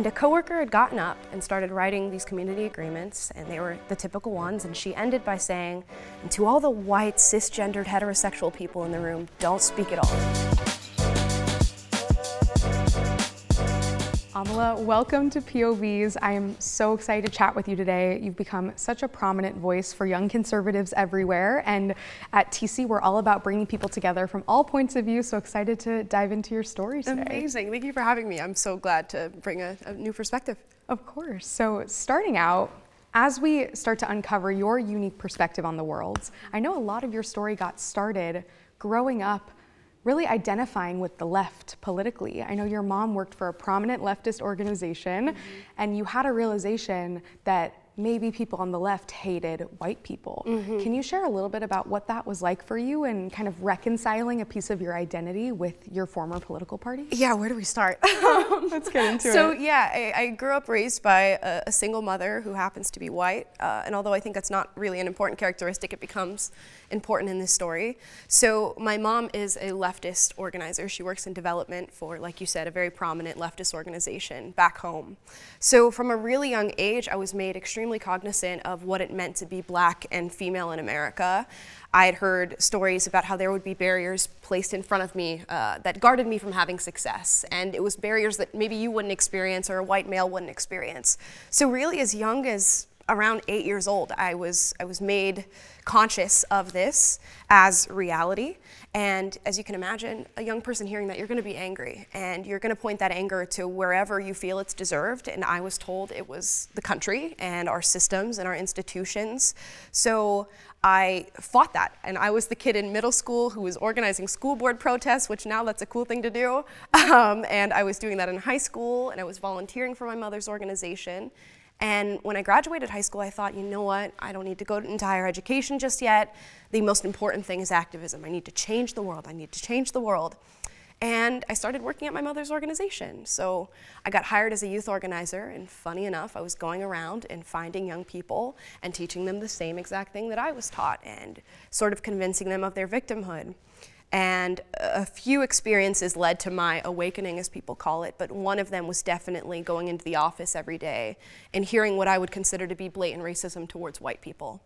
And a coworker had gotten up and started writing these community agreements, and they were the typical ones. And she ended by saying, and to all the white, cisgendered, heterosexual people in the room, don't speak at all. Amala, welcome to POVz. I am so excited to chat with you today. You've become such a prominent voice for young conservatives everywhere. And at TC, we're all about bringing people together from all points of view. So excited to dive into your story today. Amazing. Thank you for having me. I'm so glad to bring a, a new perspective. Of course. So, starting out, as we start to uncover your unique perspective on the world, I know a lot of your story got started growing up really identifying with the left politically. I know your mom worked for a prominent leftist organization, mm-hmm. and you had a realization that maybe people on the left hated white people. Mm-hmm. Can you share a little bit about what that was like for you and kind of reconciling a piece of your identity with your former political party? Yeah, where do we start? Let's get into so, it. So, yeah, I, I, grew up raised by a, a, single mother who happens to be white. Uh, and although I think that's not really an important characteristic, it becomes important in this story. So, my mom is a leftist organizer. She works in development for, like you said, a very prominent leftist organization back home. So, from a really young age, I was made extremely cognizant of what it meant to be black and female in America. I had heard stories about how there would be barriers placed in front of me uh, that guarded me from having success. And it was barriers that maybe you wouldn't experience or a white male wouldn't experience. So, really, as young as around eight years old, I was, I was made conscious of this as reality. And as you can imagine, a young person hearing that, you're going to be angry. And you're going to point that anger to wherever you feel it's deserved. And I was told it was the country and our systems and our institutions. So I fought that. And I was the kid in middle school who was organizing school board protests, which now that's a cool thing to do. Um, and I was doing that in high school, and I was volunteering for my mother's organization. And when I graduated high school, I thought, you know what, I don't need to go into higher education just yet. The most important thing is activism. I need to change the world. I need to change the world. And I started working at my mother's organization. So I got hired as a youth organizer, and funny enough, I was going around and finding young people and teaching them the same exact thing that I was taught and sort of convincing them of their victimhood. And a few experiences led to my awakening, as people call it, but one of them was definitely going into the office every day and hearing what I would consider to be blatant racism towards white people.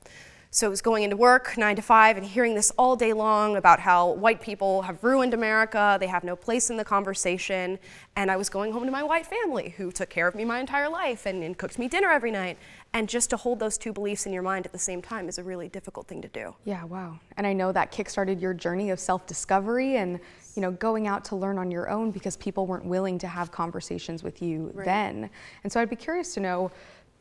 So it was going into work, nine to five, and hearing this all day long about how white people have ruined America, they have no place in the conversation. And I was going home to my white family who took care of me my entire life and, and cooked me dinner every night. And just to hold those two beliefs in your mind at the same time is a really difficult thing to do. Yeah, wow. And I know that kickstarted your journey of self-discovery and you know going out to learn on your own because people weren't willing to have conversations with you right. then. And so I'd be curious to know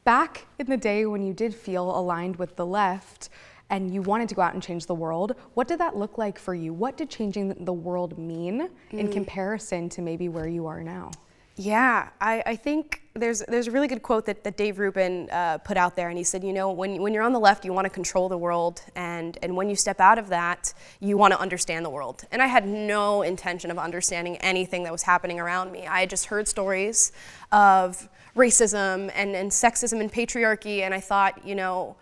back in the day when you did feel aligned with the left and you wanted to go out and change the world, what did that look like for you? What did changing the world mean mm. in comparison to maybe where you are now? Yeah, I, I, think there's there's a really good quote that, that Dave Rubin uh, put out there, and he said, you know, when, when you're on the left, you want to control the world, and, and when you step out of that, you want to understand the world. And I had no intention of understanding anything that was happening around me. I had just heard stories of racism and, and sexism and patriarchy, and I thought, you know,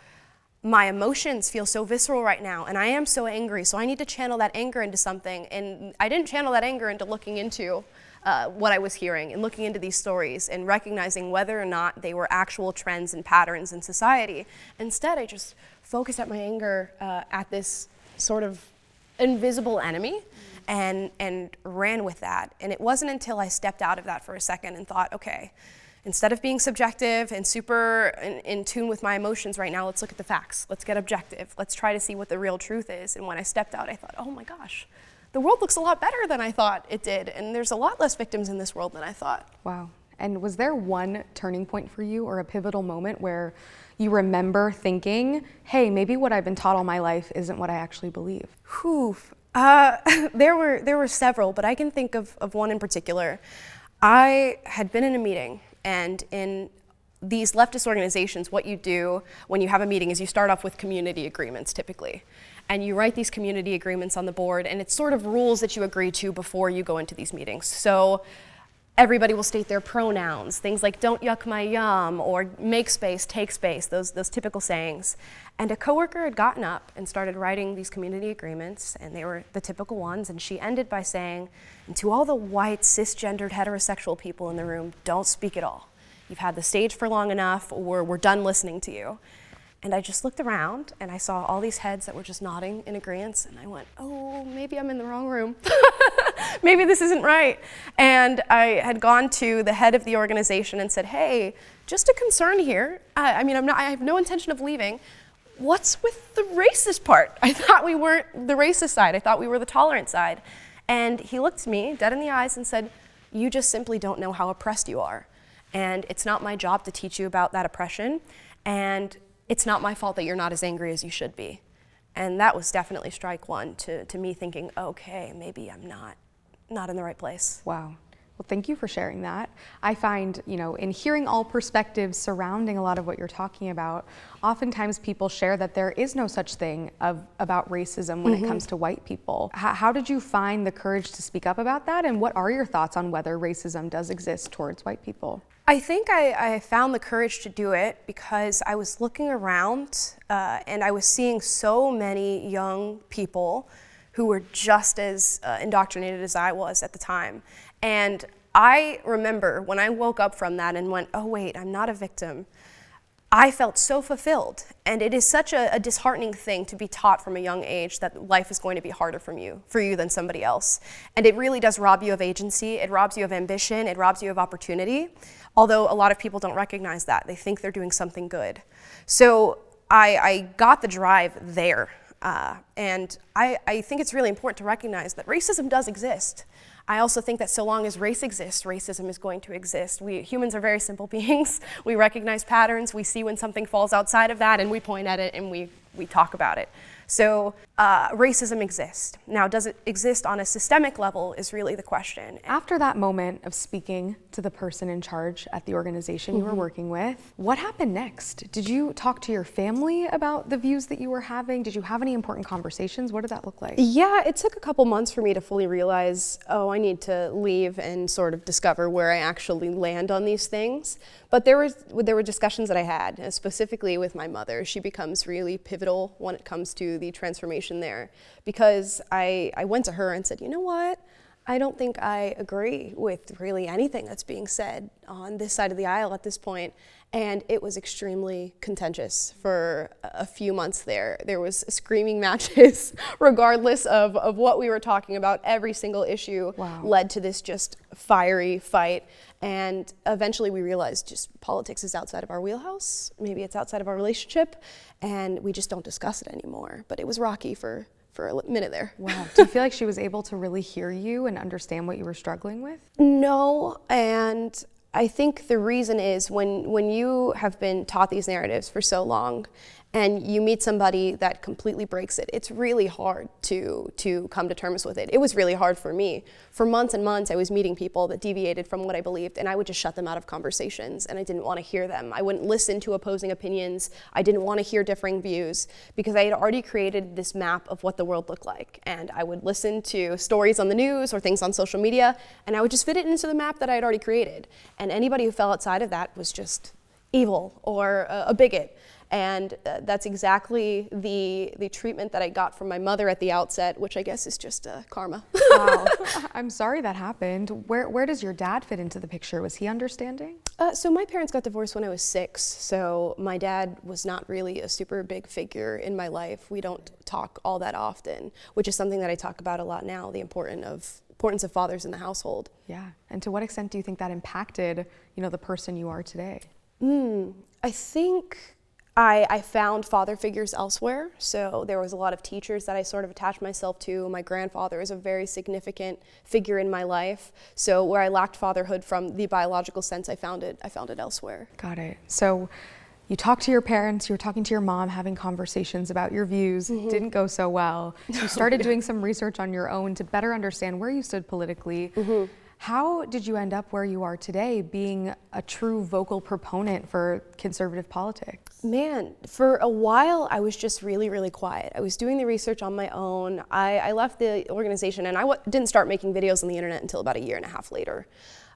my emotions feel so visceral right now, and I am so angry, so I need to channel that anger into something. And I didn't channel that anger into looking into uh, what I was hearing and looking into these stories and recognizing whether or not they were actual trends and patterns in society. Instead, I just focused at my anger uh, at this sort of invisible enemy and, and ran with that. And it wasn't until I stepped out of that for a second and thought, okay, instead of being subjective and super in, in, tune with my emotions right now, let's look at the facts. Let's get objective. Let's try to see what the real truth is. And when I stepped out, I thought, oh my gosh, the world looks a lot better than I thought it did. And there's a lot less victims in this world than I thought. Wow. And was there one turning point for you or a pivotal moment where you remember thinking, hey, maybe what I've been taught all my life isn't what I actually believe? Whew. Uh, there, were, there were several, but I can think of, of one in particular. I had been in a meeting and in these leftist organizations, what you do when you have a meeting is you start off with community agreements typically. And you write these community agreements on the board, and it's sort of rules that you agree to before you go into these meetings. So everybody will state their pronouns, things like don't yuck my yum or make space, take space, those, those typical sayings. And a coworker had gotten up and started writing these community agreements, and they were the typical ones, and she ended by saying, and to all the white, cisgendered, heterosexual people in the room, don't speak at all. You've had the stage for long enough, or we're done listening to you. And I just looked around and I saw all these heads that were just nodding in agreement. And I went, oh, maybe I'm in the wrong room. maybe this isn't right. And I had gone to the head of the organization and said, hey, just a concern here. I, I mean, I'm not, I have no intention of leaving. What's with the racist part? I thought we weren't the racist side. I thought we were the tolerant side. And he looked me dead in the eyes and said, you just simply don't know how oppressed you are. And it's not my job to teach you about that oppression. And it's not my fault that you're not as angry as you should be. And that was definitely strike one to, to me thinking, okay, maybe I'm not, not in the right place. Wow. Well, thank you for sharing that. I find, you know, in hearing all perspectives surrounding a lot of what you're talking about, oftentimes people share that there is no such thing of, about racism when mm-hmm. it comes to white people. H- how did you find the courage to speak up about that? And what are your thoughts on whether racism does exist towards white people? I think I, I, found the courage to do it because I was looking around uh, and I was seeing so many young people who were just as uh, indoctrinated as I was at the time. And I remember when I woke up from that and went, oh, wait, I'm not a victim. I felt so fulfilled. And it is such a, a, disheartening thing to be taught from a young age that life is going to be harder from you, for you than somebody else. And it really does rob you of agency, it robs you of ambition, it robs you of opportunity. Although a lot of people don't recognize that. They think they're doing something good. So I, I got the drive there. Uh, and I, I think it's really important to recognize that racism does exist. I also think that so long as race exists, racism is going to exist. We humans are very simple beings. We recognize patterns, we see when something falls outside of that, and we point at it and we, we talk about it. So uh, racism exists. Now, does it exist on a systemic level is really the question. After that moment of speaking to the person in charge at the organization mm-hmm. you were mm-hmm. working with, what happened next? Did you talk to your family about the views that you were having? Did you have any important conversations? What did that look like? Yeah, it took a couple months for me to fully realize, oh, I need to leave and sort of discover where I actually land on these things. But there was there were discussions that I had, specifically with my mother. She becomes really pivotal when it comes to the transformation there, because I I went to her and said, you know what, I don't think I agree with really anything that's being said on this side of the aisle at this point. And it was extremely contentious for a few months there. There was screaming matches, regardless of, of what we were talking about. Every single issue wow. led to this just fiery fight. And eventually we realized just politics is outside of our wheelhouse. Maybe it's outside of our relationship. And we just don't discuss it anymore. But it was rocky for for a minute there. Wow. Do you feel like she was able to really hear you and understand what you were struggling with? No, and I think the reason is when when you have been taught these narratives for so long and you meet somebody that completely breaks it it's really hard to to come to terms with it. It was really hard for me. For months and months i was meeting people that deviated from what i believed and i would just shut them out of conversations and i didn't want to hear them. I wouldn't listen to opposing opinions. I didn't want to hear differing views because i had already created this map of what the world looked like and i would listen to stories on the news or things on social media and i would just fit it into the map that i had already created. And anybody who fell outside of that was just evil or a, a bigot and uh, that's exactly the, the treatment that I got from my mother at the outset, which I guess is just uh, karma. wow. I'm sorry that happened. Where, where does your dad fit into the picture? Was he understanding? Uh, so my parents got divorced when I was six. So my dad was not really a super big figure in my life. We don't talk all that often, which is something that I talk about a lot now, the important of importance of fathers in the household. Yeah. And to what extent do you think that impacted, you know, the person you are today? Mm, I think I, I, found father figures elsewhere. So there was a lot of teachers that I sort of attached myself to. My grandfather is a very significant figure in my life. So where I lacked fatherhood from the biological sense, I found it. I found it elsewhere. Got it. So you talked to your parents. You were talking to your mom, having conversations about your views. Mm-hmm. Didn't go so well. You started doing some research on your own to better understand where you stood politically. Mm-hmm. How did you end up where you are today, being a true vocal proponent for conservative politics? Man, for a while I was just really, really quiet. I was doing the research on my own. I, I left the organization and I w- didn't start making videos on the internet until about a year and a half later.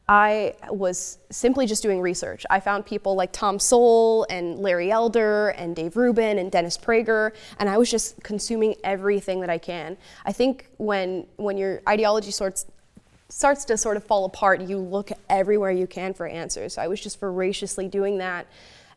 I was simply just doing research. I found people like Tom Sowell and Larry Elder and Dave Rubin and Dennis Prager, and I was just consuming everything that I can. I think when when your ideology sorts starts to sort of fall apart, you look everywhere you can for answers. So I was just voraciously doing that.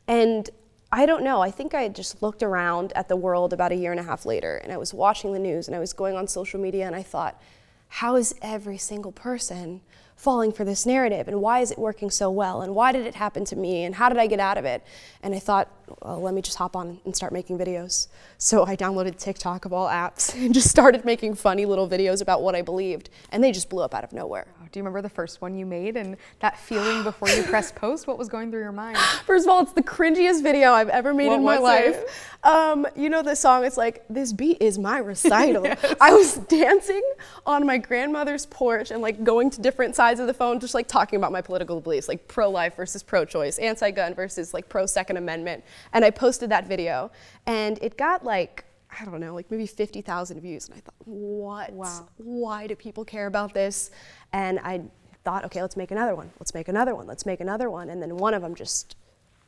And I don't know, I think I just looked around at the world about a year and a half later, and I was watching the news and I was going on social media, and I thought, how is every single person falling for this narrative and why is it working so well and why did it happen to me and how did I get out of it? And I thought, well, let me just hop on and start making videos. So I downloaded TikTok of all apps and just started making funny little videos about what I believed and they just blew up out of nowhere. Do you remember the first one you made and that feeling before you pressed post? What was going through your mind? First of all, it's the cringiest video I've ever made What in my life. Um, you know the song? It's like, this beat is my recital. I was dancing on my grandmother's porch and like going to different sides of the phone, just like talking about my political beliefs, like pro life versus pro choice, anti gun versus like pro Second Amendment. And I posted that video and it got like, I don't know, like maybe 50,000 views. And I thought, what? Wow. Why do people care about this? And I thought, okay, let's make another one. Let's make another one. Let's make another one. And then one of them just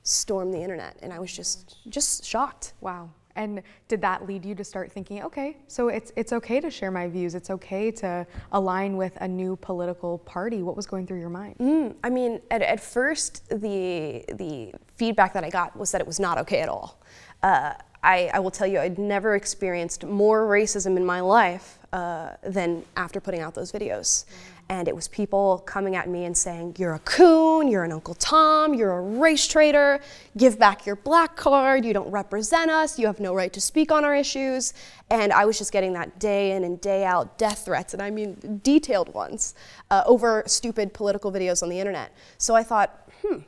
stormed the internet. And I was just, just shocked. Wow. And did that lead you to start thinking, okay, so it's it's okay to share my views. It's okay to align with a new political party. What was going through your mind? Mm, I mean, at, at first, the, the feedback that I got was that it was not okay at all. Uh, I, I will tell you, I'd never experienced more racism in my life uh, than after putting out those videos. And it was people coming at me and saying, You're a coon, you're an Uncle Tom, you're a race traitor, give back your black card, you don't represent us, you have no right to speak on our issues. And I was just getting that day in and day out death threats, and I mean detailed ones, uh, over stupid political videos on the internet. So I thought, hmm,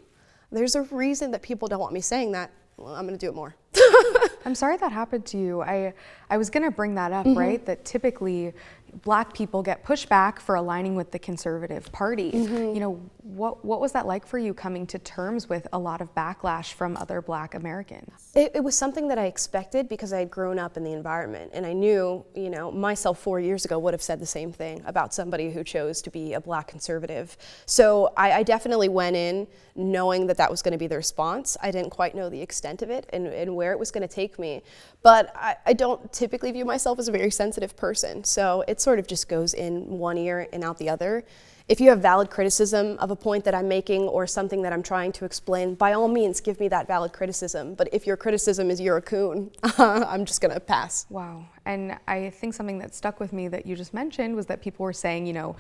there's a reason that people don't want me saying that. Well, I'm gonna do it more. I'm sorry that happened to you. I I was going to bring that up, mm-hmm. right? That typically black people get pushback for aligning with the conservative party. Mm-hmm. You know, what what was that like for you coming to terms with a lot of backlash from other black Americans? It, it was something that I expected because I had grown up in the environment, and I knew, you know, myself four years ago would have said the same thing about somebody who chose to be a black conservative. So I, I definitely went in knowing that that was going to be the response. I didn't quite know the extent of it and, and where it was going to take me, but I, I don't typically view myself as a very sensitive person. So it sort of just goes in one ear and out the other. If you have valid criticism of a point that I'm making or something that I'm trying to explain, by all means, give me that valid criticism. But if your criticism is you're a coon, I'm just gonna pass. Wow. And I think something that stuck with me that you just mentioned was that people were saying, you know,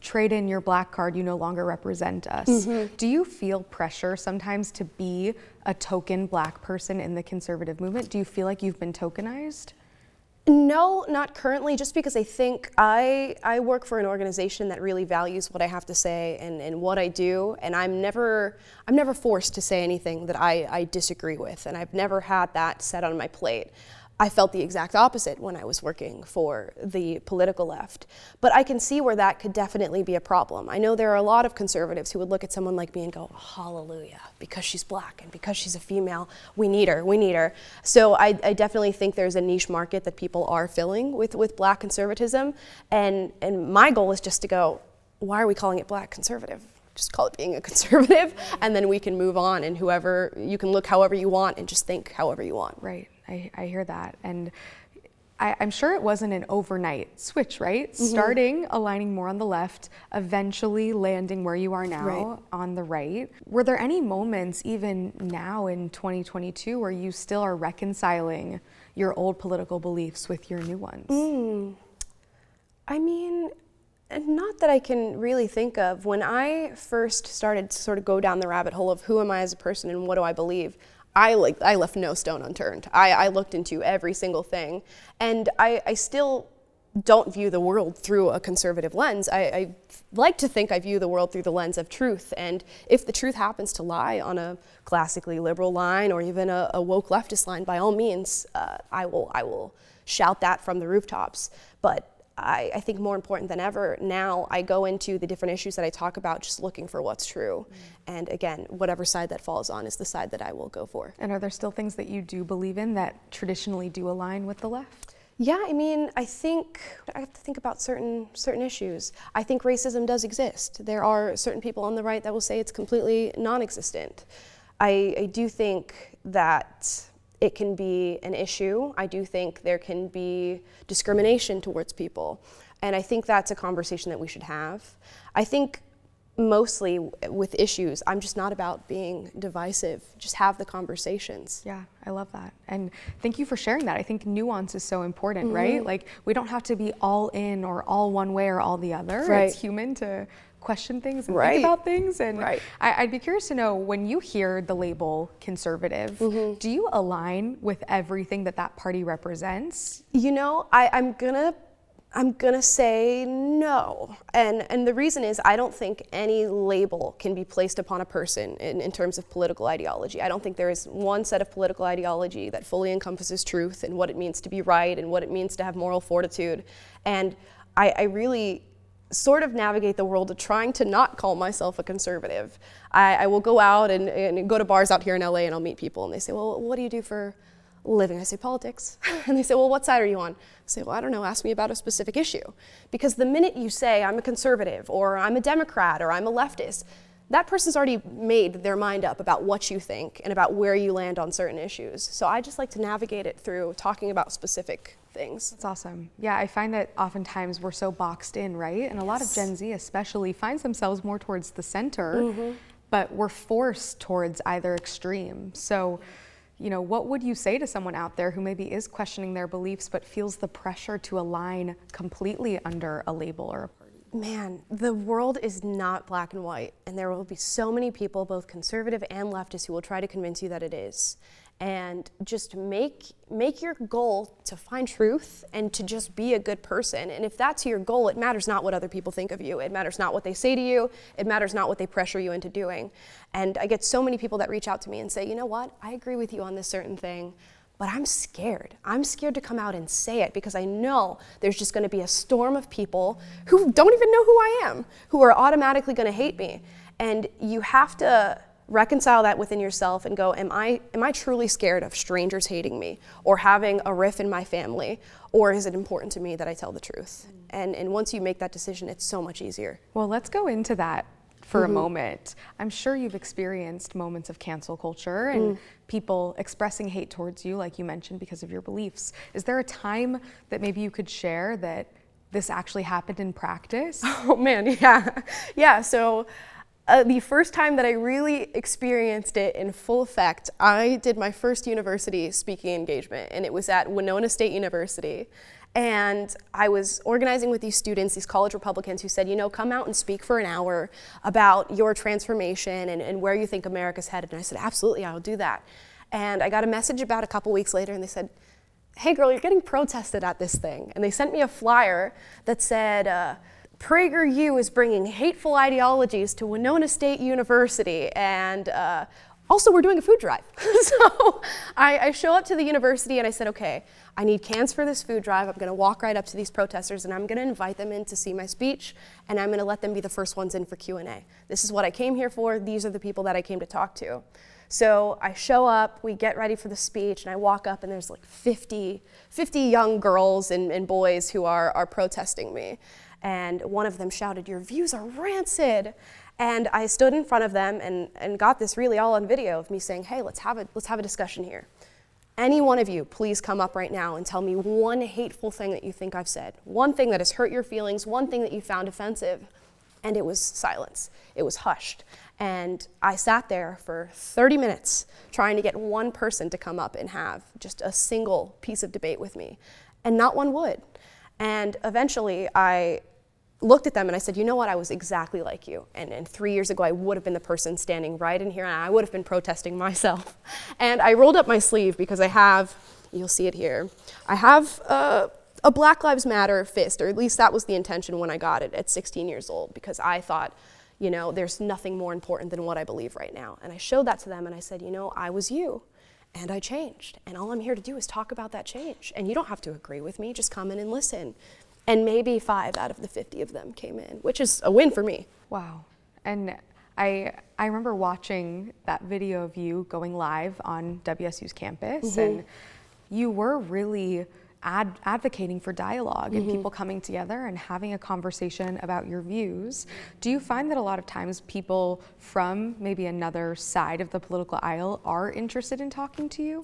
trade in your black card, you no longer represent us. Mm-hmm. Do you feel pressure sometimes to be a token black person in the conservative movement? Do you feel like you've been tokenized? No, not currently, just because I think I, I work for an organization that really values what I have to say and, and what I do, and I'm never, I'm never forced to say anything that I, I disagree with, and I've never had that set on my plate. I felt the exact opposite when I was working for the political left. But I can see where that could definitely be a problem. I know there are a lot of conservatives who would look at someone like me and go, hallelujah, because she's black and because she's a female, we need her, we need her. So I, I definitely think there's a niche market that people are filling with, with black conservatism. And, and my goal is just to go, why are we calling it black conservative? Just call it being a conservative, and then we can move on. And whoever, you can look however you want and just think however you want. Right. I, I hear that. And I, I'm sure it wasn't an overnight switch, right? Mm-hmm. Starting aligning more on the left, eventually landing where you are now Right. on the right. Were there any moments, even now in 2022, where you still are reconciling your old political beliefs with your new ones? Hmm. I mean, not that I can really think of. When I first started to sort of go down the rabbit hole of who am I as a person and what do I believe, I like I left no stone unturned. I, I looked into every single thing, and I, I still don't view the world through a conservative lens. I, I like to think I view the world through the lens of truth, and if the truth happens to lie on a classically liberal line or even a, a woke leftist line, by all means, uh, I will I will shout that from the rooftops. But I, I think more important than ever now, I go into the different issues that I talk about just looking for what's true. Mm. And again, whatever side that falls on is the side that I will go for. And are there still things that you do believe in that traditionally do align with the left? Yeah, I mean, I think I have to think about certain certain issues. I think racism does exist. There are certain people on the right that will say it's completely non-existent. I, I do think that it can be an issue. I do think there can be discrimination towards people. And I think that's a conversation that we should have. I think mostly with issues, I'm just not about being divisive. Just have the conversations. Yeah, I love that. And thank you for sharing that. I think nuance is so important, mm-hmm. right? Like we don't have to be all in or all one way or all the other. Right. It's human to question things and right. think about things. And right. I, would be curious to know when you hear the label conservative, mm-hmm. do you align with everything that that party represents? You know, I, I'm gonna I'm gonna say no. And, and the reason is I don't think any label can be placed upon a person in, in terms of political ideology. I don't think there is one set of political ideology that fully encompasses truth and what it means to be right and what it means to have moral fortitude. And I, I really sort of navigate the world of trying to not call myself a conservative. I, I will go out and, and go to bars out here in LA and I'll meet people and they say, well, what do you do for living? I say, politics. and they say, well, what side are you on? I say, well, I don't know, ask me about a specific issue. Because the minute you say, I'm a conservative, or I'm a Democrat, or I'm a leftist, that person's already made their mind up about what you think and about where you land on certain issues. So I just like to navigate it through talking about specific things. That's awesome. Yeah, I find that oftentimes we're so boxed in, right? And a lot of Gen Z especially finds themselves more towards the center, mm-hmm. but we're forced towards either extreme. So you know, what would you say to someone out there who maybe is questioning their beliefs but feels the pressure to align completely under a label or a? Man, the world is not black and white, and there will be so many people, both conservative and leftist, who will try to convince you that it is. And just make make your goal to find truth and to just be a good person. And if that's your goal it matters not what other people think of you. It matters not what they say to you. It matters not what they pressure you into doing. And i get so many people that reach out to me and say you know what? I agree with you on this certain thing but I'm scared. I'm scared to come out and say it because I know there's just going to be a storm of people who don't even know who I am, who are automatically going to hate me. And you have to reconcile that within yourself and go am i am i truly scared of strangers hating me or having a riff in my family or is it important to me that i tell the truth mm. and and once you make that decision it's so much easier well let's go into that for mm-hmm. a moment i'm sure you've experienced moments of cancel culture and mm. people expressing hate towards you like you mentioned because of your beliefs is there a time that maybe you could share that this actually happened in practice oh man yeah yeah so uh, the first time that I really experienced it in full effect, I did my first university speaking engagement, and it was at Winona State University. And I was organizing with these students, these college Republicans, who said, you know, come out and speak for an hour about your transformation and, and where you think America's headed. And I said, absolutely, I'll do that. And I got a message about a couple weeks later, and they said, hey, girl, you're getting protested at this thing. And they sent me a flyer that said, uh, PragerU is bringing hateful ideologies to Winona State University, and uh, also we're doing a food drive. so I, I, show up to the university and I said, okay, I need cans for this food drive. I'm going to walk right up to these protesters and I'm going to invite them in to see my speech, and I'm going to let them be the first ones in for Q&A. This is what I came here for. These are the people that I came to talk to. So I show up, we get ready for the speech, and I walk up, and there's like 50, 50 young girls and, and boys who are, are protesting me and one of them shouted, Your views are rancid. And I stood in front of them and, and got this really all on video of me saying, Hey, let's have, a, let's have a discussion here. Any one of you, please come up right now and tell me one hateful thing that you think I've said, one thing that has hurt your feelings, one thing that you found offensive. And it was silence, it was hushed. And I sat there for 30 minutes trying to get one person to come up and have just a single piece of debate with me. And not one would. And eventually I looked at them and I said, you know what, I was exactly like you. And, and three years ago, I would have been the person standing right in here and I would have been protesting myself. And I rolled up my sleeve because I have, you'll see it here, I have a, a Black Lives Matter fist, or at least that was the intention when I got it at 16 years old, because I thought, you know, there's nothing more important than what I believe right now. And I showed that to them and I said, you know, I was you. And I changed. And all I'm here to do is talk about that change. And you don't have to agree with me, just come in and listen and maybe five out of the 50 of them came in, which is a win for me. Wow. And I, I remember watching that video of you going live on WSU's campus, mm-hmm. and you were really ad- advocating for dialog mm-hmm. and people coming together and having a conversation about your views. Do you find that a lot of times people from maybe another side of the political aisle are interested in talking to you?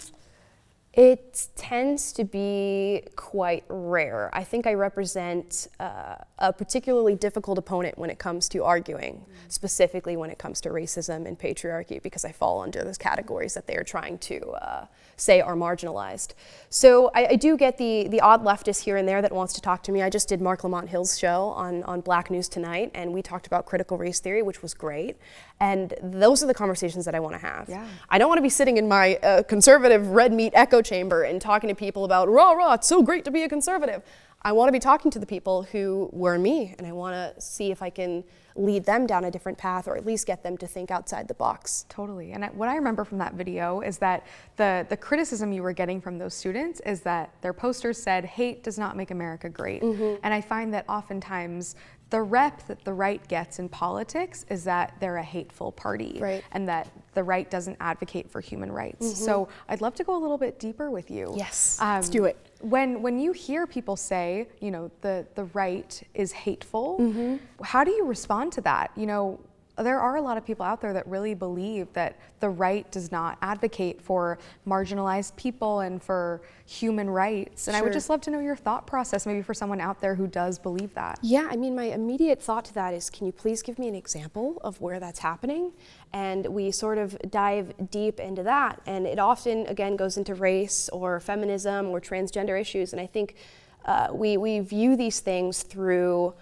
It tends to be quite rare. I think I represent uh, a particularly difficult opponent when it comes to arguing, mm-hmm. specifically when it comes to racism and patriarchy, because I fall under those categories that they are trying to uh, say are marginalized. So I, I, do get the, the odd leftist here and there that wants to talk to me. I just did Marc Lamont Hill's show on, on Black News Tonight, and we talked about critical race theory, which was great. And those are the conversations that I want to have. Yeah. I don't want to be sitting in my uh, conservative red meat echo chamber and talking to people about, rah, rah, it's so great to be a conservative. I want to be talking to the people who were me, and I want to see if I can lead them down a different path or at least get them to think outside the box. Totally. And what I remember from that video is that the, the criticism you were getting from those students is that their posters said, hate does not make America great. Mm-hmm. And I find that oftentimes the rep that the right gets in politics is that they're a hateful party right. and that the right doesn't advocate for human rights. Mm-hmm. So I'd love to go a little bit deeper with you. Yes, um, let's do it. When when you hear people say, you know, the the right is hateful, mm-hmm. how do you respond to that? You know, there are a lot of people out there that really believe that the right does not advocate for marginalized people and for human rights. And sure. I would just love to know your thought process, maybe for someone out there who does believe that. Yeah, I mean, my immediate thought to that is can you please give me an example of where that's happening? And we sort of dive deep into that. And it often, again, goes into race or feminism or transgender issues. And I think uh, we, we view these things through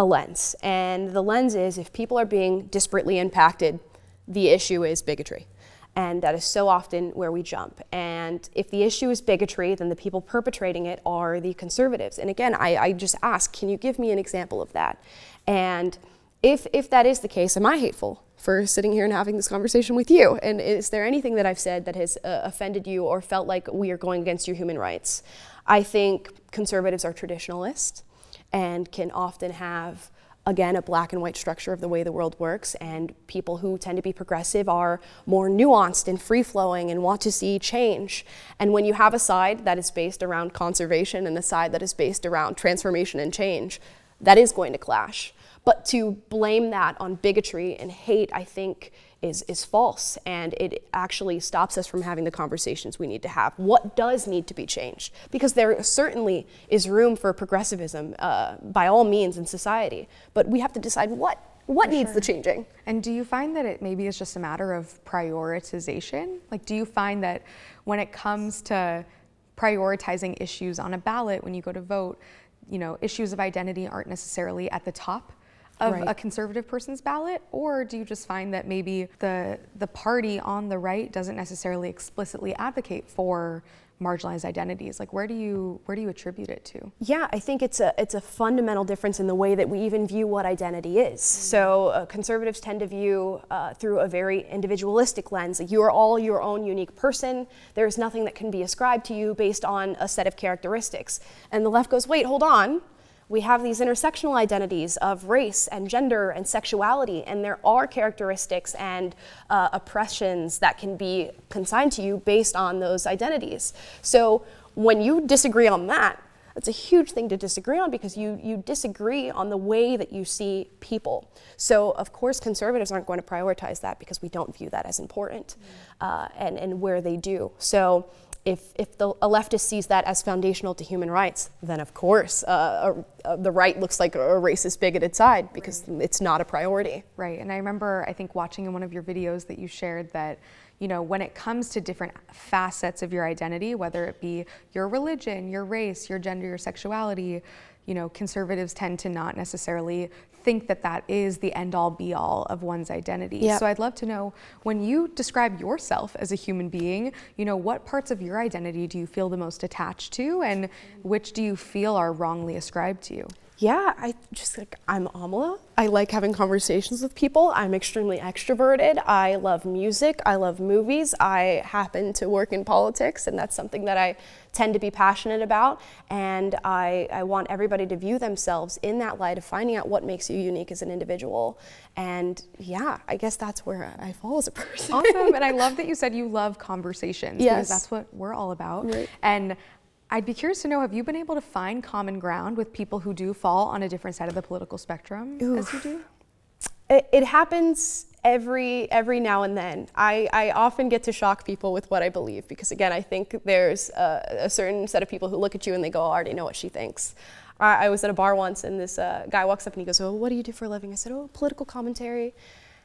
a lens. And the lens is if people are being disparately impacted, the issue is bigotry. And that is so often where we jump. And if the issue is bigotry, then the people perpetrating it are the conservatives. And again, I, I just ask, can you give me an example of that? And if, if that is the case, am I hateful for sitting here and having this conversation with you? And is there anything that I've said that has uh, offended you or felt like we are going against your human rights? I think conservatives are traditionalists and can often have again a black and white structure of the way the world works. And people who tend to be progressive are more nuanced and free flowing and want to see change. And when you have a side that is based around conservation and a side that is based around transformation and change that is going to clash. But to blame that on bigotry and hate i think is, is false and it actually stops us from having the conversations we need to have. What does need to be changed? Because there certainly is room for progressivism uh, by all means in society, but we have to decide what. What for needs sure. the changing? And do you find that it maybe is just a matter of prioritization? Like, do you find that when it comes to prioritizing issues on a ballot when you go to vote, you know, issues of identity aren't necessarily at the top of right. a conservative person's ballot, or do you just find that maybe the the party on the right doesn't necessarily explicitly advocate for marginalized identities? Like where do you where do you attribute it to? Yeah i think it's a it's a fundamental difference in the way that we even view what identity is. Mm-hmm. so uh, conservatives tend to view uh, through a very individualistic lens like you are all your own unique person. There's nothing that can be ascribed to you based on a set of characteristics. And the left goes wait hold on we have these intersectional identities of race and gender and sexuality, and there are characteristics and uh, oppressions that can be consigned to you based on those identities. So when you disagree on that, that's a huge thing to disagree on because you, you disagree on the way that you see people. So, of course, conservatives aren't going to prioritize that because we don't view that as important mm. uh, and, and where they do. So, if, if the, a leftist sees that as foundational to human rights, then of course uh, uh, the right looks like a racist, bigoted side because right. it's not a priority. Right. And I remember, I think, watching in one of your videos that you shared that, you know, when it comes to different facets of your identity, whether it be your religion, your race, your gender, your sexuality, you know, conservatives tend to not necessarily think that that is the end all be all of one's identity. Yep. So I'd love to know when you describe yourself as a human being, you know, what parts of your identity do you feel the most attached to and which do you feel are wrongly ascribed to you? Yeah, I just like I'm Amala. I like having conversations with people. I'm extremely extroverted. I love music. I love movies. I happen to work in politics, and that's something that I tend to be passionate about. And I, I want everybody to view themselves in that light of finding out what makes you unique as an individual. And yeah, I guess that's where I fall as a person. Awesome. and I love that you said you love conversations yes. because that's what we're all about. Right. And I'd be curious to know have you been able to find common ground with people who do fall on a different side of the political spectrum Oof. as you do? It, happens every every now and then. I, I often get to shock people with what I believe because again, I think there's a, a certain set of people who look at you and they go, oh, I already know what she thinks. I, I was at a bar once and this uh, guy walks up and he goes, oh, what do you do for a living? I said, oh, political commentary.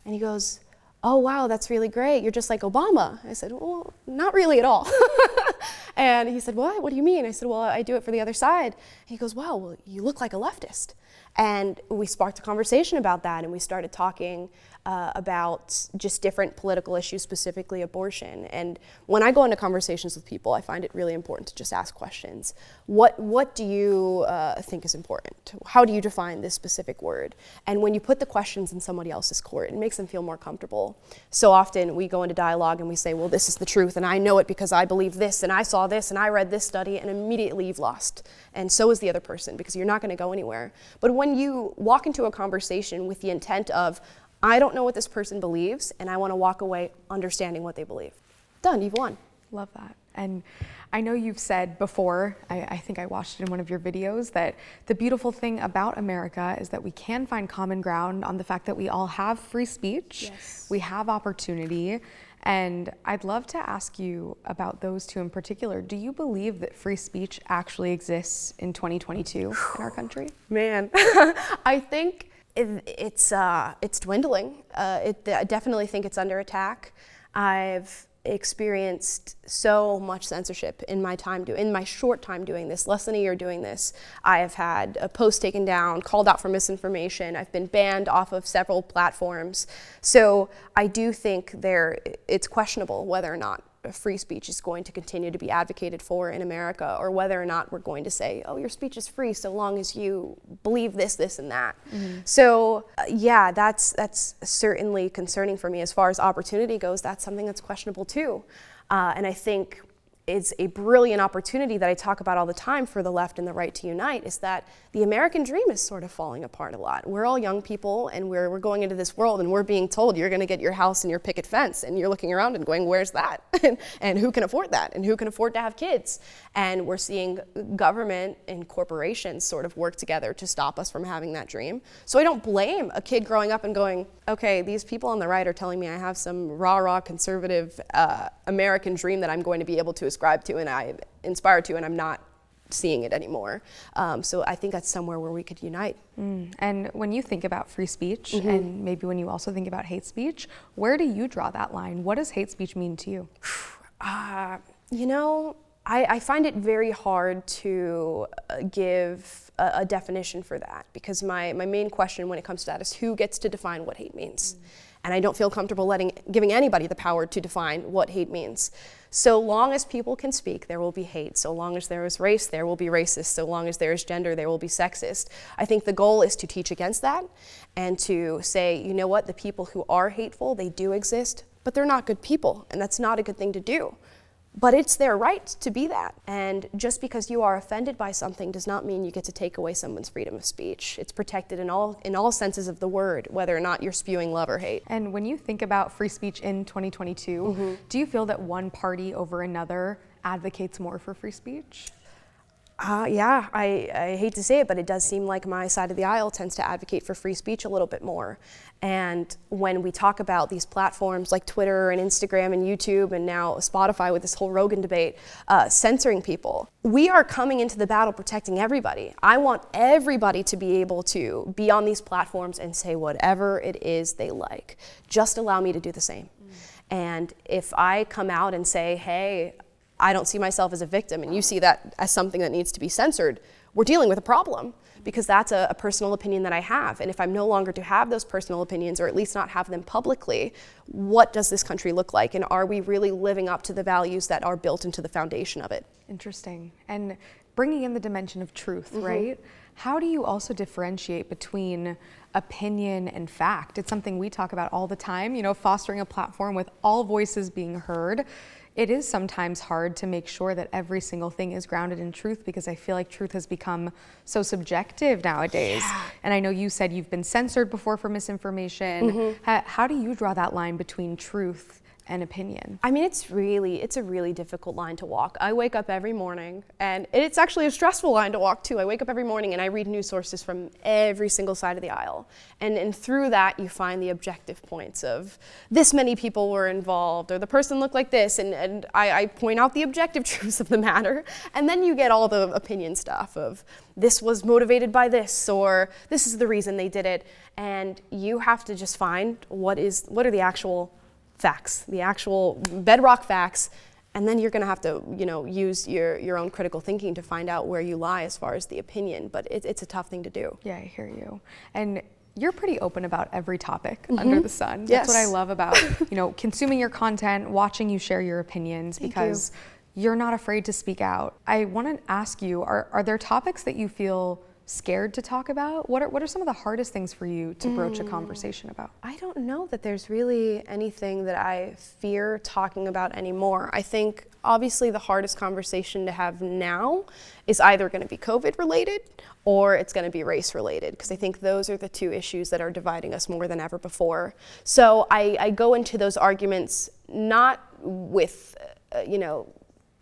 And he goes, oh, wow, that's really great. You're just like Obama. I said, well, not really at all. and he said, what? What do you mean? I said, well, I do it for the other side. And he goes, wow, well, you look like a leftist. And we sparked a conversation about that, and we started talking uh, about just different political issues, specifically abortion. And when I go into conversations with people, I find it really important to just ask questions. What, what do you uh, think is important? How do you define this specific word? And when you put the questions in somebody else's court, it makes them feel more comfortable. So often we go into dialogue and we say, well, this is the truth, and I know it because I believe this, and I saw this, and I read this study, and immediately you've lost. And so is the other person because you're not going to go anywhere. But when when you walk into a conversation with the intent of, I don't know what this person believes, and I want to walk away understanding what they believe, done, you've won. Love that. And I know you've said before, I, I, think I watched it in one of your videos, that the beautiful thing about America is that we can find common ground on the fact that we all have free speech, yes. we have opportunity, and I'd love to ask you about those two in particular. Do you believe that free speech actually exists in 2022 in our country? Man, I think it, it's, uh, it's dwindling. Uh, it, I definitely think it's under attack. I've experienced so much censorship in my time do in my short time doing this less than a year doing this i have had a post taken down called out for misinformation. I've been banned off of several platforms. So i do think there it's questionable whether or not free speech is going to continue to be advocated for in America, or whether or not we're going to say, oh, your speech is free so long as you believe this, this, and that. Mm-hmm. So, uh, yeah, that's that's certainly concerning for me as far as opportunity goes. That's something that's questionable too, uh, and I think is a brilliant opportunity that I talk about all the time for the left and the right to unite is that the American dream is sort of falling apart a lot. We're all young people and we're, we're going into this world and we're being told you're going to get your house and your picket fence and you're looking around and going, where's that? and and who can afford that? And who can afford to have kids? And we're seeing government and corporations sort of work together to stop us from having that dream. So I don't blame a kid growing up and going, okay, these people on the right are telling me I have some rah rah conservative uh, American dream that I'm going to be able to ascribe to and I'm inspired to, and I'm not seeing it anymore. Um, so I think that's somewhere where we could unite. Mm. And when you think about free speech, mm-hmm. and maybe when you also think about hate speech, where do you draw that line? What does hate speech mean to you? Uh, you know, I, I, find it very hard to uh, give a, a, definition for that because my, my main question when it comes to that is who gets to define what hate means? Mm. And I don't feel comfortable letting, giving anybody the power to define what hate means. So long as people can speak, there will be hate. So long as there is race, there will be racist. So long as there is gender, there will be sexist. I think the goal is to teach against that and to say, you know what, the people who are hateful, they do exist, but they're not good people, and that's not a good thing to do. But it's their right to be that. And just because you are offended by something does not mean you get to take away someone's freedom of speech. It's protected in all in all senses of the word, whether or not you're spewing love or hate. And when you think about free speech in 2022, mm-hmm. do you feel that one party over another advocates more for free speech? Uh, yeah, I, I hate to say it, but it does seem like my side of the aisle tends to advocate for free speech a little bit more. And when we talk about these platforms like Twitter and Instagram and YouTube and now Spotify with this whole Rogan debate uh, censoring people, we are coming into the battle protecting everybody. I want everybody to be able to be on these platforms and say whatever it is they like. Just allow me to do the same. Mm. And if I come out and say, hey, I don't see myself as a victim and you see that as something that needs to be censored, we're dealing with a problem because that's a, a, personal opinion that I have. And if I'm no longer to have those personal opinions or at least not have them publicly, what does this country look like? And are we really living up to the values that are built into the foundation of it? Interesting. And bringing in the dimension of truth, mm-hmm. right? How do you also differentiate between opinion and fact? It's something we talk about all the time, you know, fostering a platform with all voices being heard it is sometimes hard to make sure that every single thing is grounded in truth because I feel like truth has become so subjective nowadays. Yeah. And I know you said you've been censored before for misinformation. Mm-hmm. How, how, do you draw that line between truth an opinion? I mean, it's really, it's a really difficult line to walk. I wake up every morning, and it's actually a stressful line to walk too. I wake up every morning and I read news sources from every single side of the aisle, and and through that you find the objective points of this many people were involved, or the person looked like this, and and I, I point out the objective truths of the matter, and then you get all the opinion stuff of this was motivated by this, or this is the reason they did it, and you have to just find what is what are the actual facts, the actual bedrock facts, and then you're going to have to, you know, use your, your own critical thinking to find out where you lie as far as the opinion. But it, it's a tough thing to do. Yeah, I hear you. And you're pretty open about every topic mm-hmm. under the sun. That's what I love about, you know, consuming your content, watching you share your opinions Thank because you. you're not afraid to speak out. I want to ask you, are, are there topics that you feel scared to talk about? What are, what are some of the hardest things for you to broach mm. a conversation about? I don't know that there's really anything that I fear talking about anymore. I think obviously the hardest conversation to have now is either going to be COVID related or it's going to be race related because I think those are the two issues that are dividing us more than ever before. So I, I go into those arguments not with, uh, you know,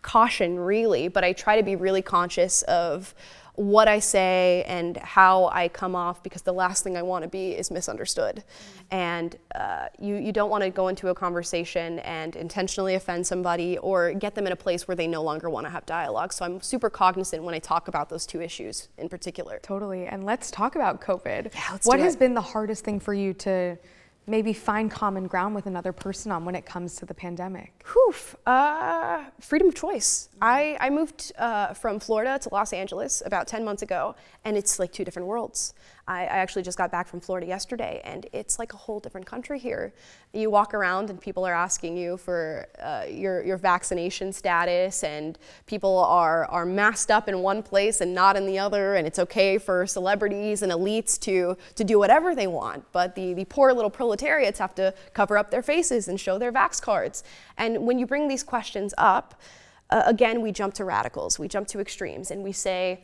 caution really, but I try to be really conscious of what I say and how I come off because the last thing I want to be is misunderstood. Mm-hmm. And uh, you, you don't want to go into a conversation and intentionally offend somebody or get them in a place where they no longer want to have dialogue. So I'm super cognizant when I talk about those two issues in particular. Totally. And let's talk about COVID. Yeah, what has been the hardest thing for you to maybe find common ground with another person on when it comes to the pandemic? Whew, uh, freedom of choice. I, I moved uh, from Florida to Los Angeles about 10 months ago, and it's like two different worlds. I, I, actually just got back from Florida yesterday, and it's like a whole different country here. You walk around, and people are asking you for uh, your, your vaccination status, and people are, are masked up in one place and not in the other, and it's okay for celebrities and elites to, to do whatever they want. But the, the poor little proletariats have to cover up their faces and show their vax cards. And when you bring these questions up, uh, again, we jump to radicals, we jump to extremes, and we say,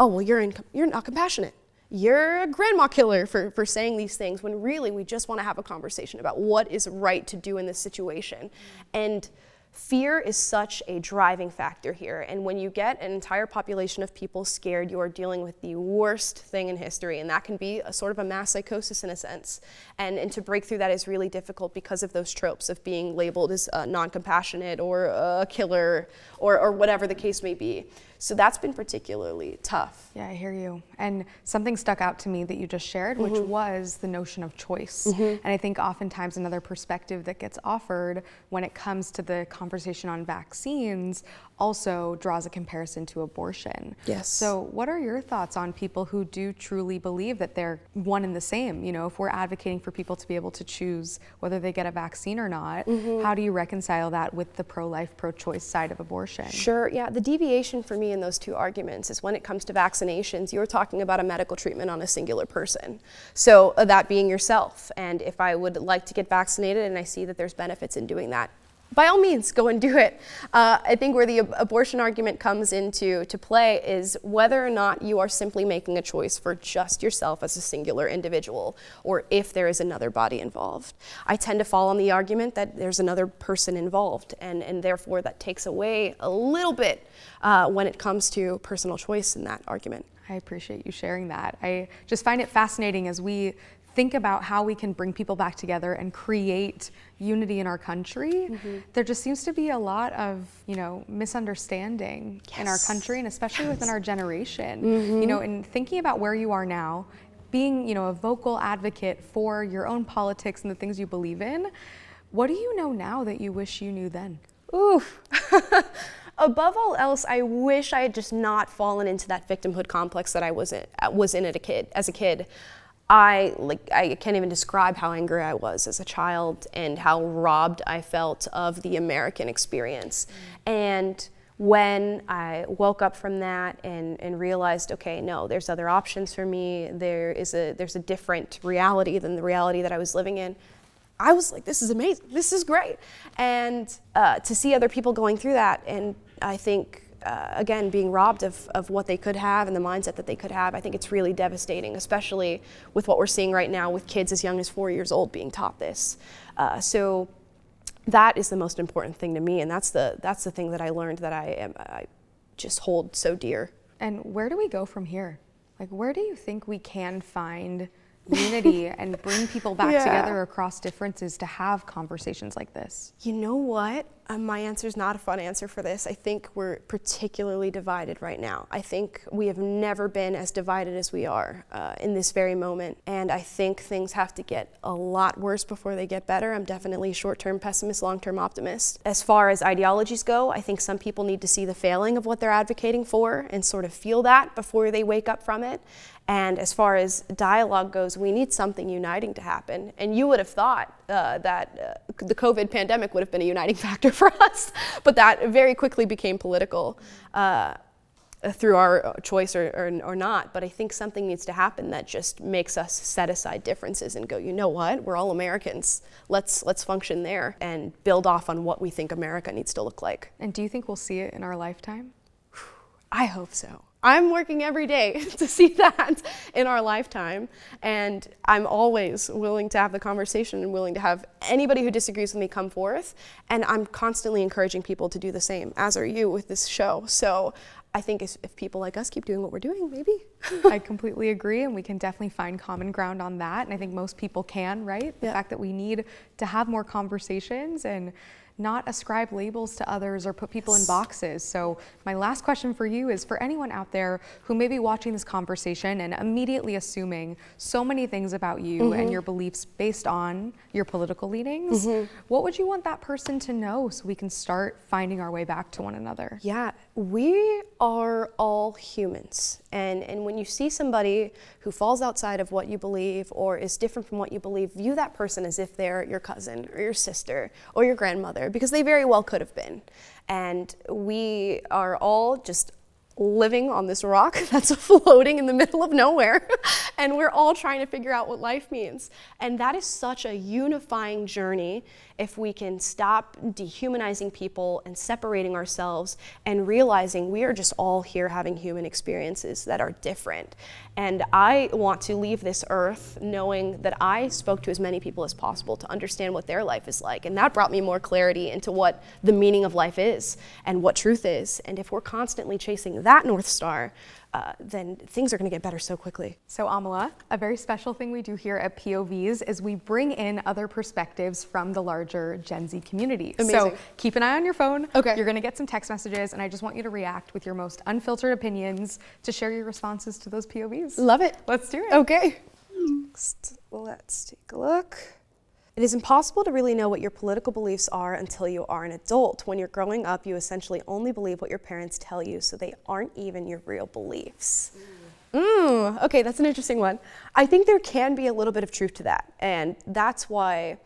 oh, well, you're, in, you're not compassionate you're a grandma killer for, for saying these things when really we just want to have a conversation about what is right to do in this situation. And Fear is such a driving factor here. And when you get an entire population of people scared, you are dealing with the worst thing in history. And that can be a sort of a mass psychosis in a sense. And, and to break through that is really difficult because of those tropes of being labeled as uh, non compassionate or a killer or, or whatever the case may be. So that's been particularly tough. Yeah, I hear you. And something stuck out to me that you just shared, which mm-hmm. was the notion of choice. Mm-hmm. And I think oftentimes another perspective that gets offered when it comes to the conversation on vaccines also draws a comparison to abortion. Yes. So, what are your thoughts on people who do truly believe that they're one and the same? You know, if we're advocating for people to be able to choose whether they get a vaccine or not, mm-hmm. how do you reconcile that with the pro life, pro choice side of abortion? Sure, yeah. The deviation for me in those two arguments is when it comes to vaccinations, you're talking about a medical treatment on a singular person. So, uh, that being yourself. And if I would like to get vaccinated and I see that there's benefits in doing that, by all means, go and do it. Uh, I think where the ab- abortion argument comes into to play is whether or not you are simply making a choice for just yourself as a singular individual, or if there is another body involved. I tend to fall on the argument that there's another person involved, and, and therefore that takes away a little bit uh, when it comes to personal choice in that argument. I appreciate you sharing that. I just find it fascinating as we think about how we can bring people back together and create unity in our country, mm-hmm. there just seems to be a lot of, you know, misunderstanding yes. in our country and especially yes. within our generation. Mm-hmm. You know, in thinking about where you are now, being, you know, a vocal advocate for your own politics and the things you believe in, what do you know now that you wish you knew then? Oof. Above all else, I wish I had just not fallen into that victimhood complex that I was in, was in as a kid. I like I can't even describe how angry I was as a child and how robbed I felt of the American experience. Mm. And when I woke up from that and, and realized, okay, no, there's other options for me. There is a there's a different reality than the reality that I was living in. I was like, this is amazing. This is great. And uh, to see other people going through that, and I think uh, again, being robbed of, of what they could have and the mindset that they could have, I think it's really devastating, especially with what we're seeing right now with kids as young as four years old being taught this. Uh, so that is the most important thing to me, and that's the that's the thing that I learned that I am I just hold so dear. And where do we go from here? Like, where do you think we can find unity and bring people back Yeah. together across differences to have conversations like this? You know what? Um, my answer is not a fun answer for this. I think we're particularly divided right now. I think we have never been as divided as we are uh, in this very moment. And I think things have to get a lot worse before they get better. I'm definitely a short term pessimist, long term optimist. As far as ideologies go, I think some people need to see the failing of what they're advocating for and sort of feel that before they wake up from it. And as far as dialogue goes, we need something uniting to happen. And you would have thought uh, that uh, the COVID pandemic would have been a uniting factor for us, but that very quickly became political. Uh, through our choice or, or, or not, but I think something needs to happen that just makes us set aside differences and go, you know what, we're all Americans. Let's let's function there and build off on what we think America needs to look like. And do you think we'll see it in our lifetime? I hope so. I'm working every day to see that in our lifetime. And I'm always willing to have the conversation and willing to have anybody who disagrees with me come forth. And I'm constantly encouraging people to do the same, as are you with this show. So I think if, if people like us keep doing what we're doing, maybe. I completely agree, and we can definitely find common ground on that. And I think most people can, right? The Yeah. fact that we need to have more conversations and not ascribe labels to others or put people in boxes. So, my last question for you is for anyone out there who may be watching this conversation and immediately assuming so many things about you and mm-hmm. your beliefs based on your political leanings, mm-hmm. what would you want that person to know so we can start finding our way back to one another? Yeah, we are all humans. And, and when you see somebody who falls outside of what you believe or is different from what you believe, view that person as if they're your cousin or your sister or your grandmother, because they very well could have been. And we are all just living on this rock that's floating in the middle of nowhere. and we're all trying to figure out what life means. And that is such a unifying journey if we can stop dehumanizing people and separating ourselves and realizing we are just all here having human experiences that are different. And I want to leave this earth knowing that I spoke to as many people as possible to understand what their life is like. And that brought me more clarity into what the meaning of life is and what truth is. And if we're constantly chasing that North Star, uh, then things are going to get better so quickly. So, Amala, a very special thing we do here at POVz is we bring in other perspectives from the larger Gen Z community. Amazing. So, keep an eye on your phone. Okay. You're going to get some text messages, and I just want you to react with your most unfiltered opinions to share your responses to those POVs. Love it. Let's do it. Okay. Next, let's take a look. It is impossible to really know what your political beliefs are until you are an adult. When you're growing up, you essentially only believe what your parents tell you, so they aren't even your real beliefs. Mm, okay, that's an interesting one. I think there can be a little bit of truth to that, and that's why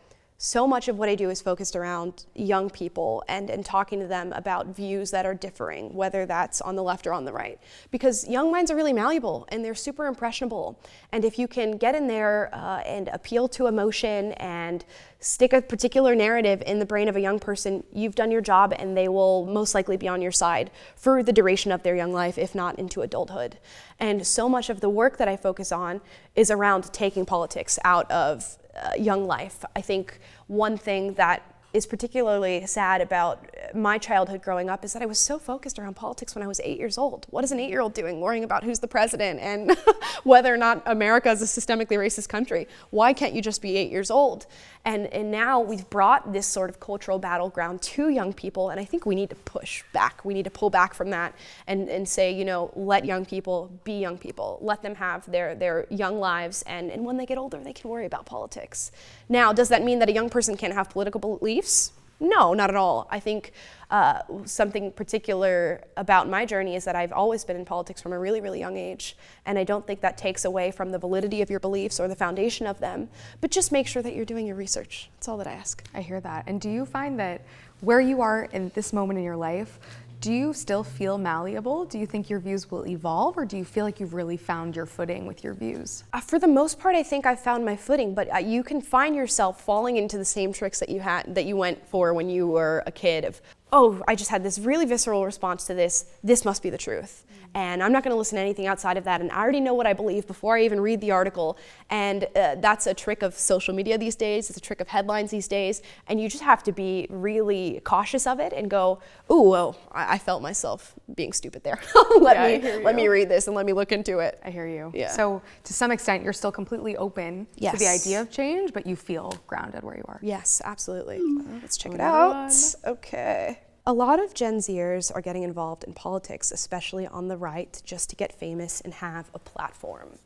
so much of what I do is focused around young people and, and talking to them about views that are differing, whether that's on the left or on the right. Because young minds are really malleable and they're super impressionable. And if you can get in there uh, and appeal to emotion and stick a particular narrative in the brain of a young person, you've done your job and they will most likely be on your side for the duration of their young life, if not into adulthood. And so much of the work that I focus on is around taking politics out of Uh, young life. I think one thing that is particularly sad about my childhood growing up is that I was so focused around politics when I was eight years old. What is an eight year old doing worrying about who's the president and whether or not America is a systemically racist country? Why can't you just be eight years old? And, and now we've brought this sort of cultural battleground to young people, and I think we need to push back. We need to pull back from that and, and say, you know, let young people be young people. Let them have their, their young lives, and, and when they get older, they can worry about politics. Now, does that mean that a young person can't have political beliefs? No, not at all. I think uh, something particular about my journey is that I've always been in politics from a really, really young age. And I don't think that takes away from the validity of your beliefs or the foundation of them. But just make sure that you're doing your research. That's all that I ask. I hear that. And do you find that where you are in this moment in your life, do you still feel malleable? Do you think your views will evolve, or do you feel like you've really found your footing with your views? Uh, for the most part, I think I've found my footing, but uh, you can find yourself falling into the same tricks that you had that you went for when you were a kid of oh, I just had this really visceral response to this. This must be the truth. And I'm not going to listen to anything outside of that. And I already know what I believe before I even read the article. And uh, that's a trick of social media these days. It's a trick of headlines these days. And you just have to be really cautious of it and go, ooh, well, I, I felt myself being stupid there. let Yeah, me let me read this and let me look into it. I hear you. Yeah. So to some extent, you're still completely open to the idea of change, but you feel grounded where you are. Yes, absolutely. Let's check it out. Okay. A lot of Gen Zers are getting involved in politics, especially on the right, just to get famous and have a platform.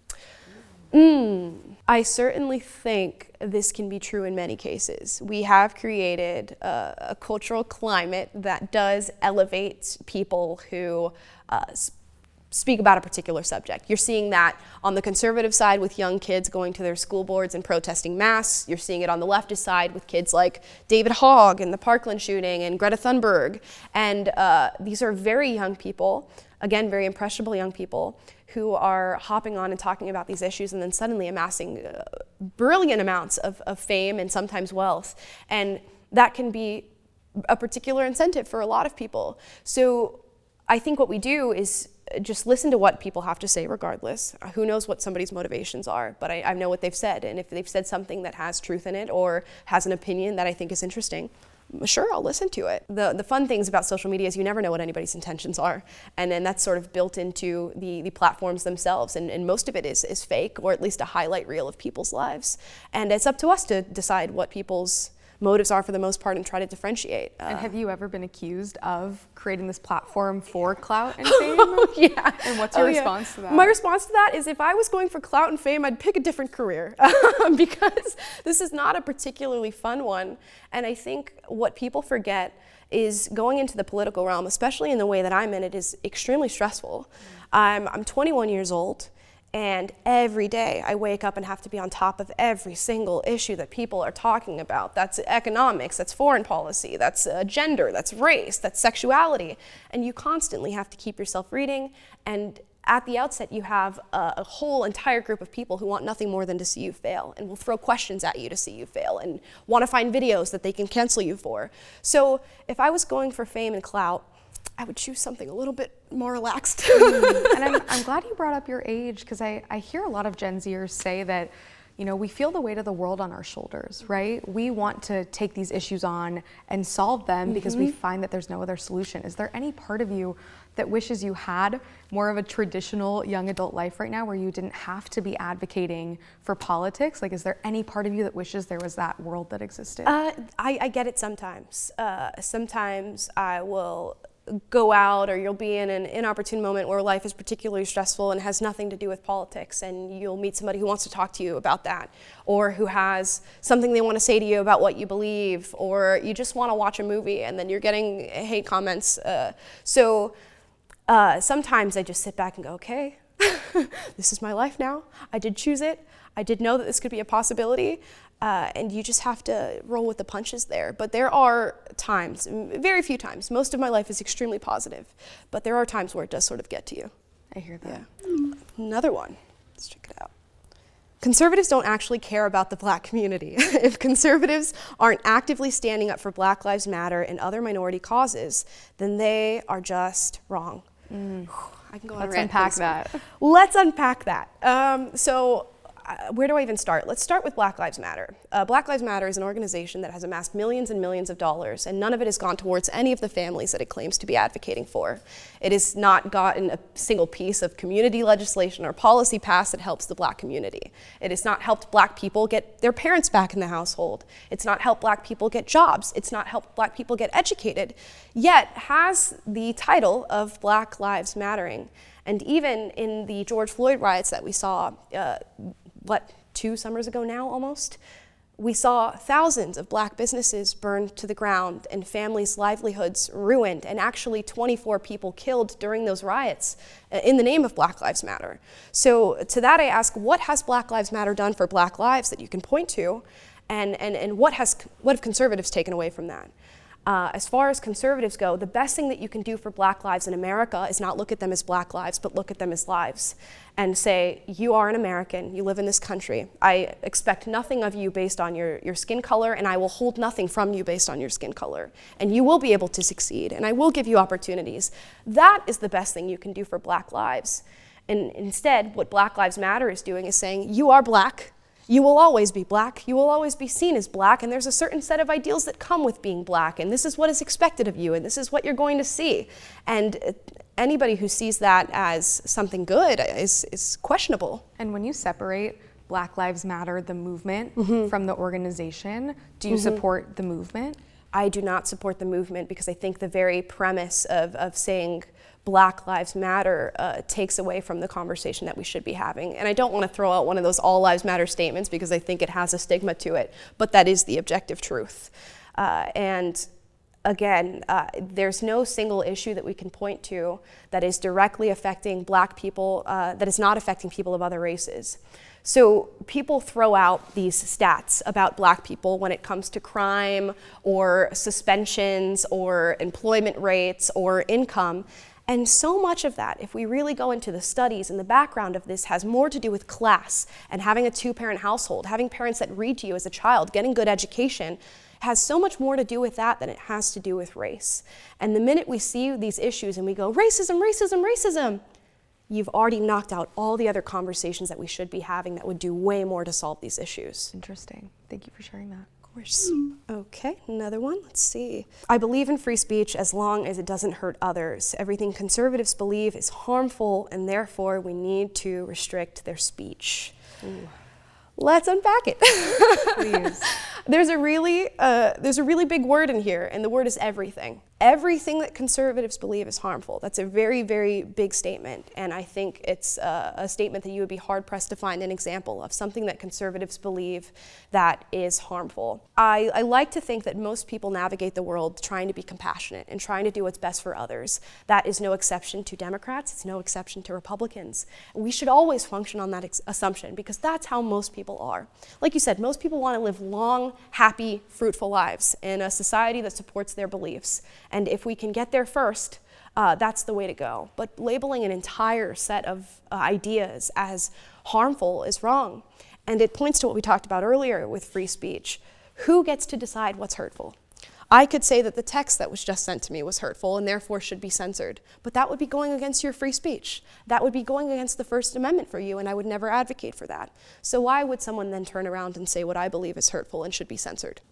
Mm, I certainly think this can be true in many cases. We have created a, cultural climate that does elevate people who uh, speak about a particular subject. You're seeing that on the conservative side with young kids going to their school boards and protesting masks. You're seeing it on the leftist side with kids like David Hogg and the Parkland shooting and Greta Thunberg. And uh, these are very young people, again, very impressionable young people who are hopping on and talking about these issues and then suddenly amassing uh, brilliant amounts of, of fame and sometimes wealth. And that can be a particular incentive for a lot of people. So I think what we do is just listen to what people have to say regardless. Who knows what somebody's motivations are, but I, I know what they've said. And if they've said something that has truth in it or has an opinion that I think is interesting, sure, I'll listen to it. The, the fun things about social media is you never know what anybody's intentions are. And then that's sort of built into the, the platforms themselves. And, and most of it is, is fake or at least a highlight reel of people's lives. And it's up to us to decide what people's motives are for the most part and try to differentiate. Uh, And have you ever been accused of creating this platform for clout and fame? yeah. And what's your Oh, yeah. response to that? My response to that is if I was going for clout and fame, I'd pick a different career because this is not a particularly fun one. And I think what people forget is going into the political realm, especially in the way that I'm in it, is extremely stressful. I'm, I'm 21 years old. And every day I wake up and have to be on top of every single issue that people are talking about. That's economics, that's foreign policy, that's uh, gender, that's race, that's sexuality. And you constantly have to keep yourself reading. And at the outset, you have a, a whole entire group of people who want nothing more than to see you fail and will throw questions at you to see you fail and want to find videos that they can cancel you for. So if I was going for fame and clout, I would choose something a little bit more relaxed. and I'm, I'm glad you brought up your age because I, I hear a lot of Gen Zers say that, you know, we feel the weight of the world on our shoulders, right? We want to take these issues on and solve them because we find that there's no other solution. Is there any part of you that wishes you had more of a traditional young adult life right now where you didn't have to be advocating for politics? Like, is there any part of you that wishes there was that world that existed? Uh, I, I get it sometimes. Uh, sometimes I will go out or you'll be in an inopportune moment where life is particularly stressful and has nothing to do with politics and you'll meet somebody who wants to talk to you about that or who has something they want to say to you about what you believe or you just want to watch a movie and then you're getting hate comments uh, so uh, sometimes i just sit back and go okay this is my life now. I did choose it. I did know that this could be a possibility uh, and you just have to roll with the punches there. But there are times, very few times, most of my life is extremely positive, but there are times where it does sort of get to you. I hear that. Yeah. Another one. Let's check it out. Conservatives don't actually care about the black community. if conservatives aren't actively standing up for Black Lives Matter and other minority causes, then they are just wrong. I can go on a Let's rant, unpack please. that. Let's unpack that. Um, so, where do I even start? Let's start with Black Lives Matter. Uh, Black Lives Matter is an organization that has amassed millions and millions of dollars, and none of it has gone towards any of the families that it claims to be advocating for. It has not gotten a single piece of community legislation or policy passed that helps the black community. It has not helped black people get their parents back in the household. It's not helped black people get jobs. It's not helped black people get educated, yet has the title of Black Lives Mattering. And even in the George Floyd riots that we saw, uh, what, two summers ago now almost, we saw thousands of black businesses burned to the ground and families' livelihoods ruined, and actually 24 people killed during those riots uh, in the name of Black Lives Matter. So, to that, I ask what has Black Lives Matter done for black lives that you can point to, and, and, and what, has, what have conservatives taken away from that? Uh, as far as conservatives go, the best thing that you can do for black lives in America is not look at them as black lives, but look at them as lives and say, You are an American, you live in this country. I expect nothing of you based on your, your skin color, and I will hold nothing from you based on your skin color. And you will be able to succeed, and I will give you opportunities. That is the best thing you can do for black lives. And instead, what Black Lives Matter is doing is saying, You are black, you will always be black. You will always be seen as black, and there's a certain set of ideals that come with being black, and this is what is expected of you, and this is what you're going to see. And uh, anybody who sees that as something good is, is questionable. And when you separate Black Lives Matter, the movement, mm-hmm. from the organization, do you mm-hmm. support the movement? I do not support the movement because I think the very premise of, of saying Black Lives Matter uh, takes away from the conversation that we should be having. And I don't want to throw out one of those all lives matter statements because I think it has a stigma to it, but that is the objective truth. Uh, and again, uh, there's no single issue that we can point to that is directly affecting black people, uh, that is not affecting people of other races. So people throw out these stats about black people when it comes to crime or suspensions or employment rates or income. And so much of that, if we really go into the studies and the background of this, has more to do with class and having a two parent household, having parents that read to you as a child, getting good education, has so much more to do with that than it has to do with race. And the minute we see these issues and we go, racism, racism, racism, you've already knocked out all the other conversations that we should be having that would do way more to solve these issues. Interesting. Thank you for sharing that course. Okay, another one. Let's see. I believe in free speech as long as it doesn't hurt others. Everything conservatives believe is harmful, and therefore we need to restrict their speech. Ooh. Let's unpack it. Please. there's a really uh, there's a really big word in here, and the word is everything everything that conservatives believe is harmful. That's a very, very big statement, and I think it's a, a, statement that you would be hard pressed to find an example of something that conservatives believe that is harmful. I, I like to think that most people navigate the world trying to be compassionate and trying to do what's best for others. That is no exception to Democrats, it's no exception to Republicans. We should always function on that ex- assumption because that's how most people are. Like you said, most people want to live long, happy, fruitful lives in a society that supports their beliefs. And if we can get there first, uh, that's the way to go. But labeling an entire set of uh, ideas as harmful is wrong. And it points to what we talked about earlier with free speech. Who gets to decide what's hurtful? I could say that the text that was just sent to me was hurtful and therefore should be censored, but that would be going against your free speech. That would be going against the First Amendment for you, and I would never advocate for that. So, why would someone then turn around and say what I believe is hurtful and should be censored?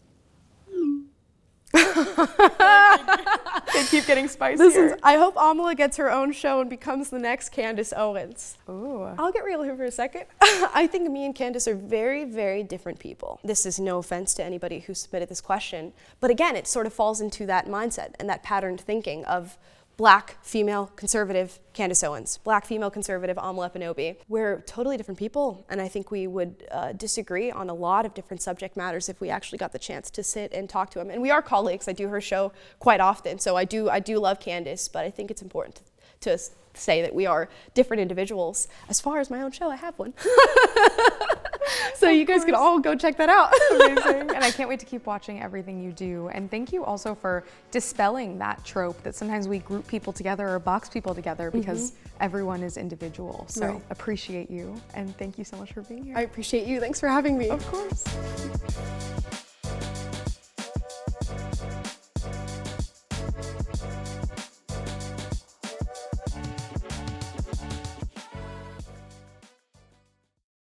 they keep getting spicier. This is, I hope Amala gets her own show and becomes the next Candace Owens. Ooh. I'll get real here for a second. I think me and Candace are very, very different people. This is no offense to anybody who submitted this question, but again, it sort of falls into that mindset and that patterned thinking of black female conservative Candace Owens, black female conservative Amala Ekpunobi. We're totally different people, and I think we would uh, disagree on a lot of different subject matters if we actually got the chance to sit and talk to them. And we are colleagues. I do her show quite often, so I do I do love Candace, but I think it's important to, to say that we are different individuals. As far as my own show, I have one. so you guys can all go check that out. Amazing. And I can't wait to keep watching everything you do. And thank you also for dispelling that trope that sometimes we group people together or box people together because mm-hmm. everyone is individual. So right. appreciate you and thank you so much for being here. I appreciate you. Thanks for having me. Of course.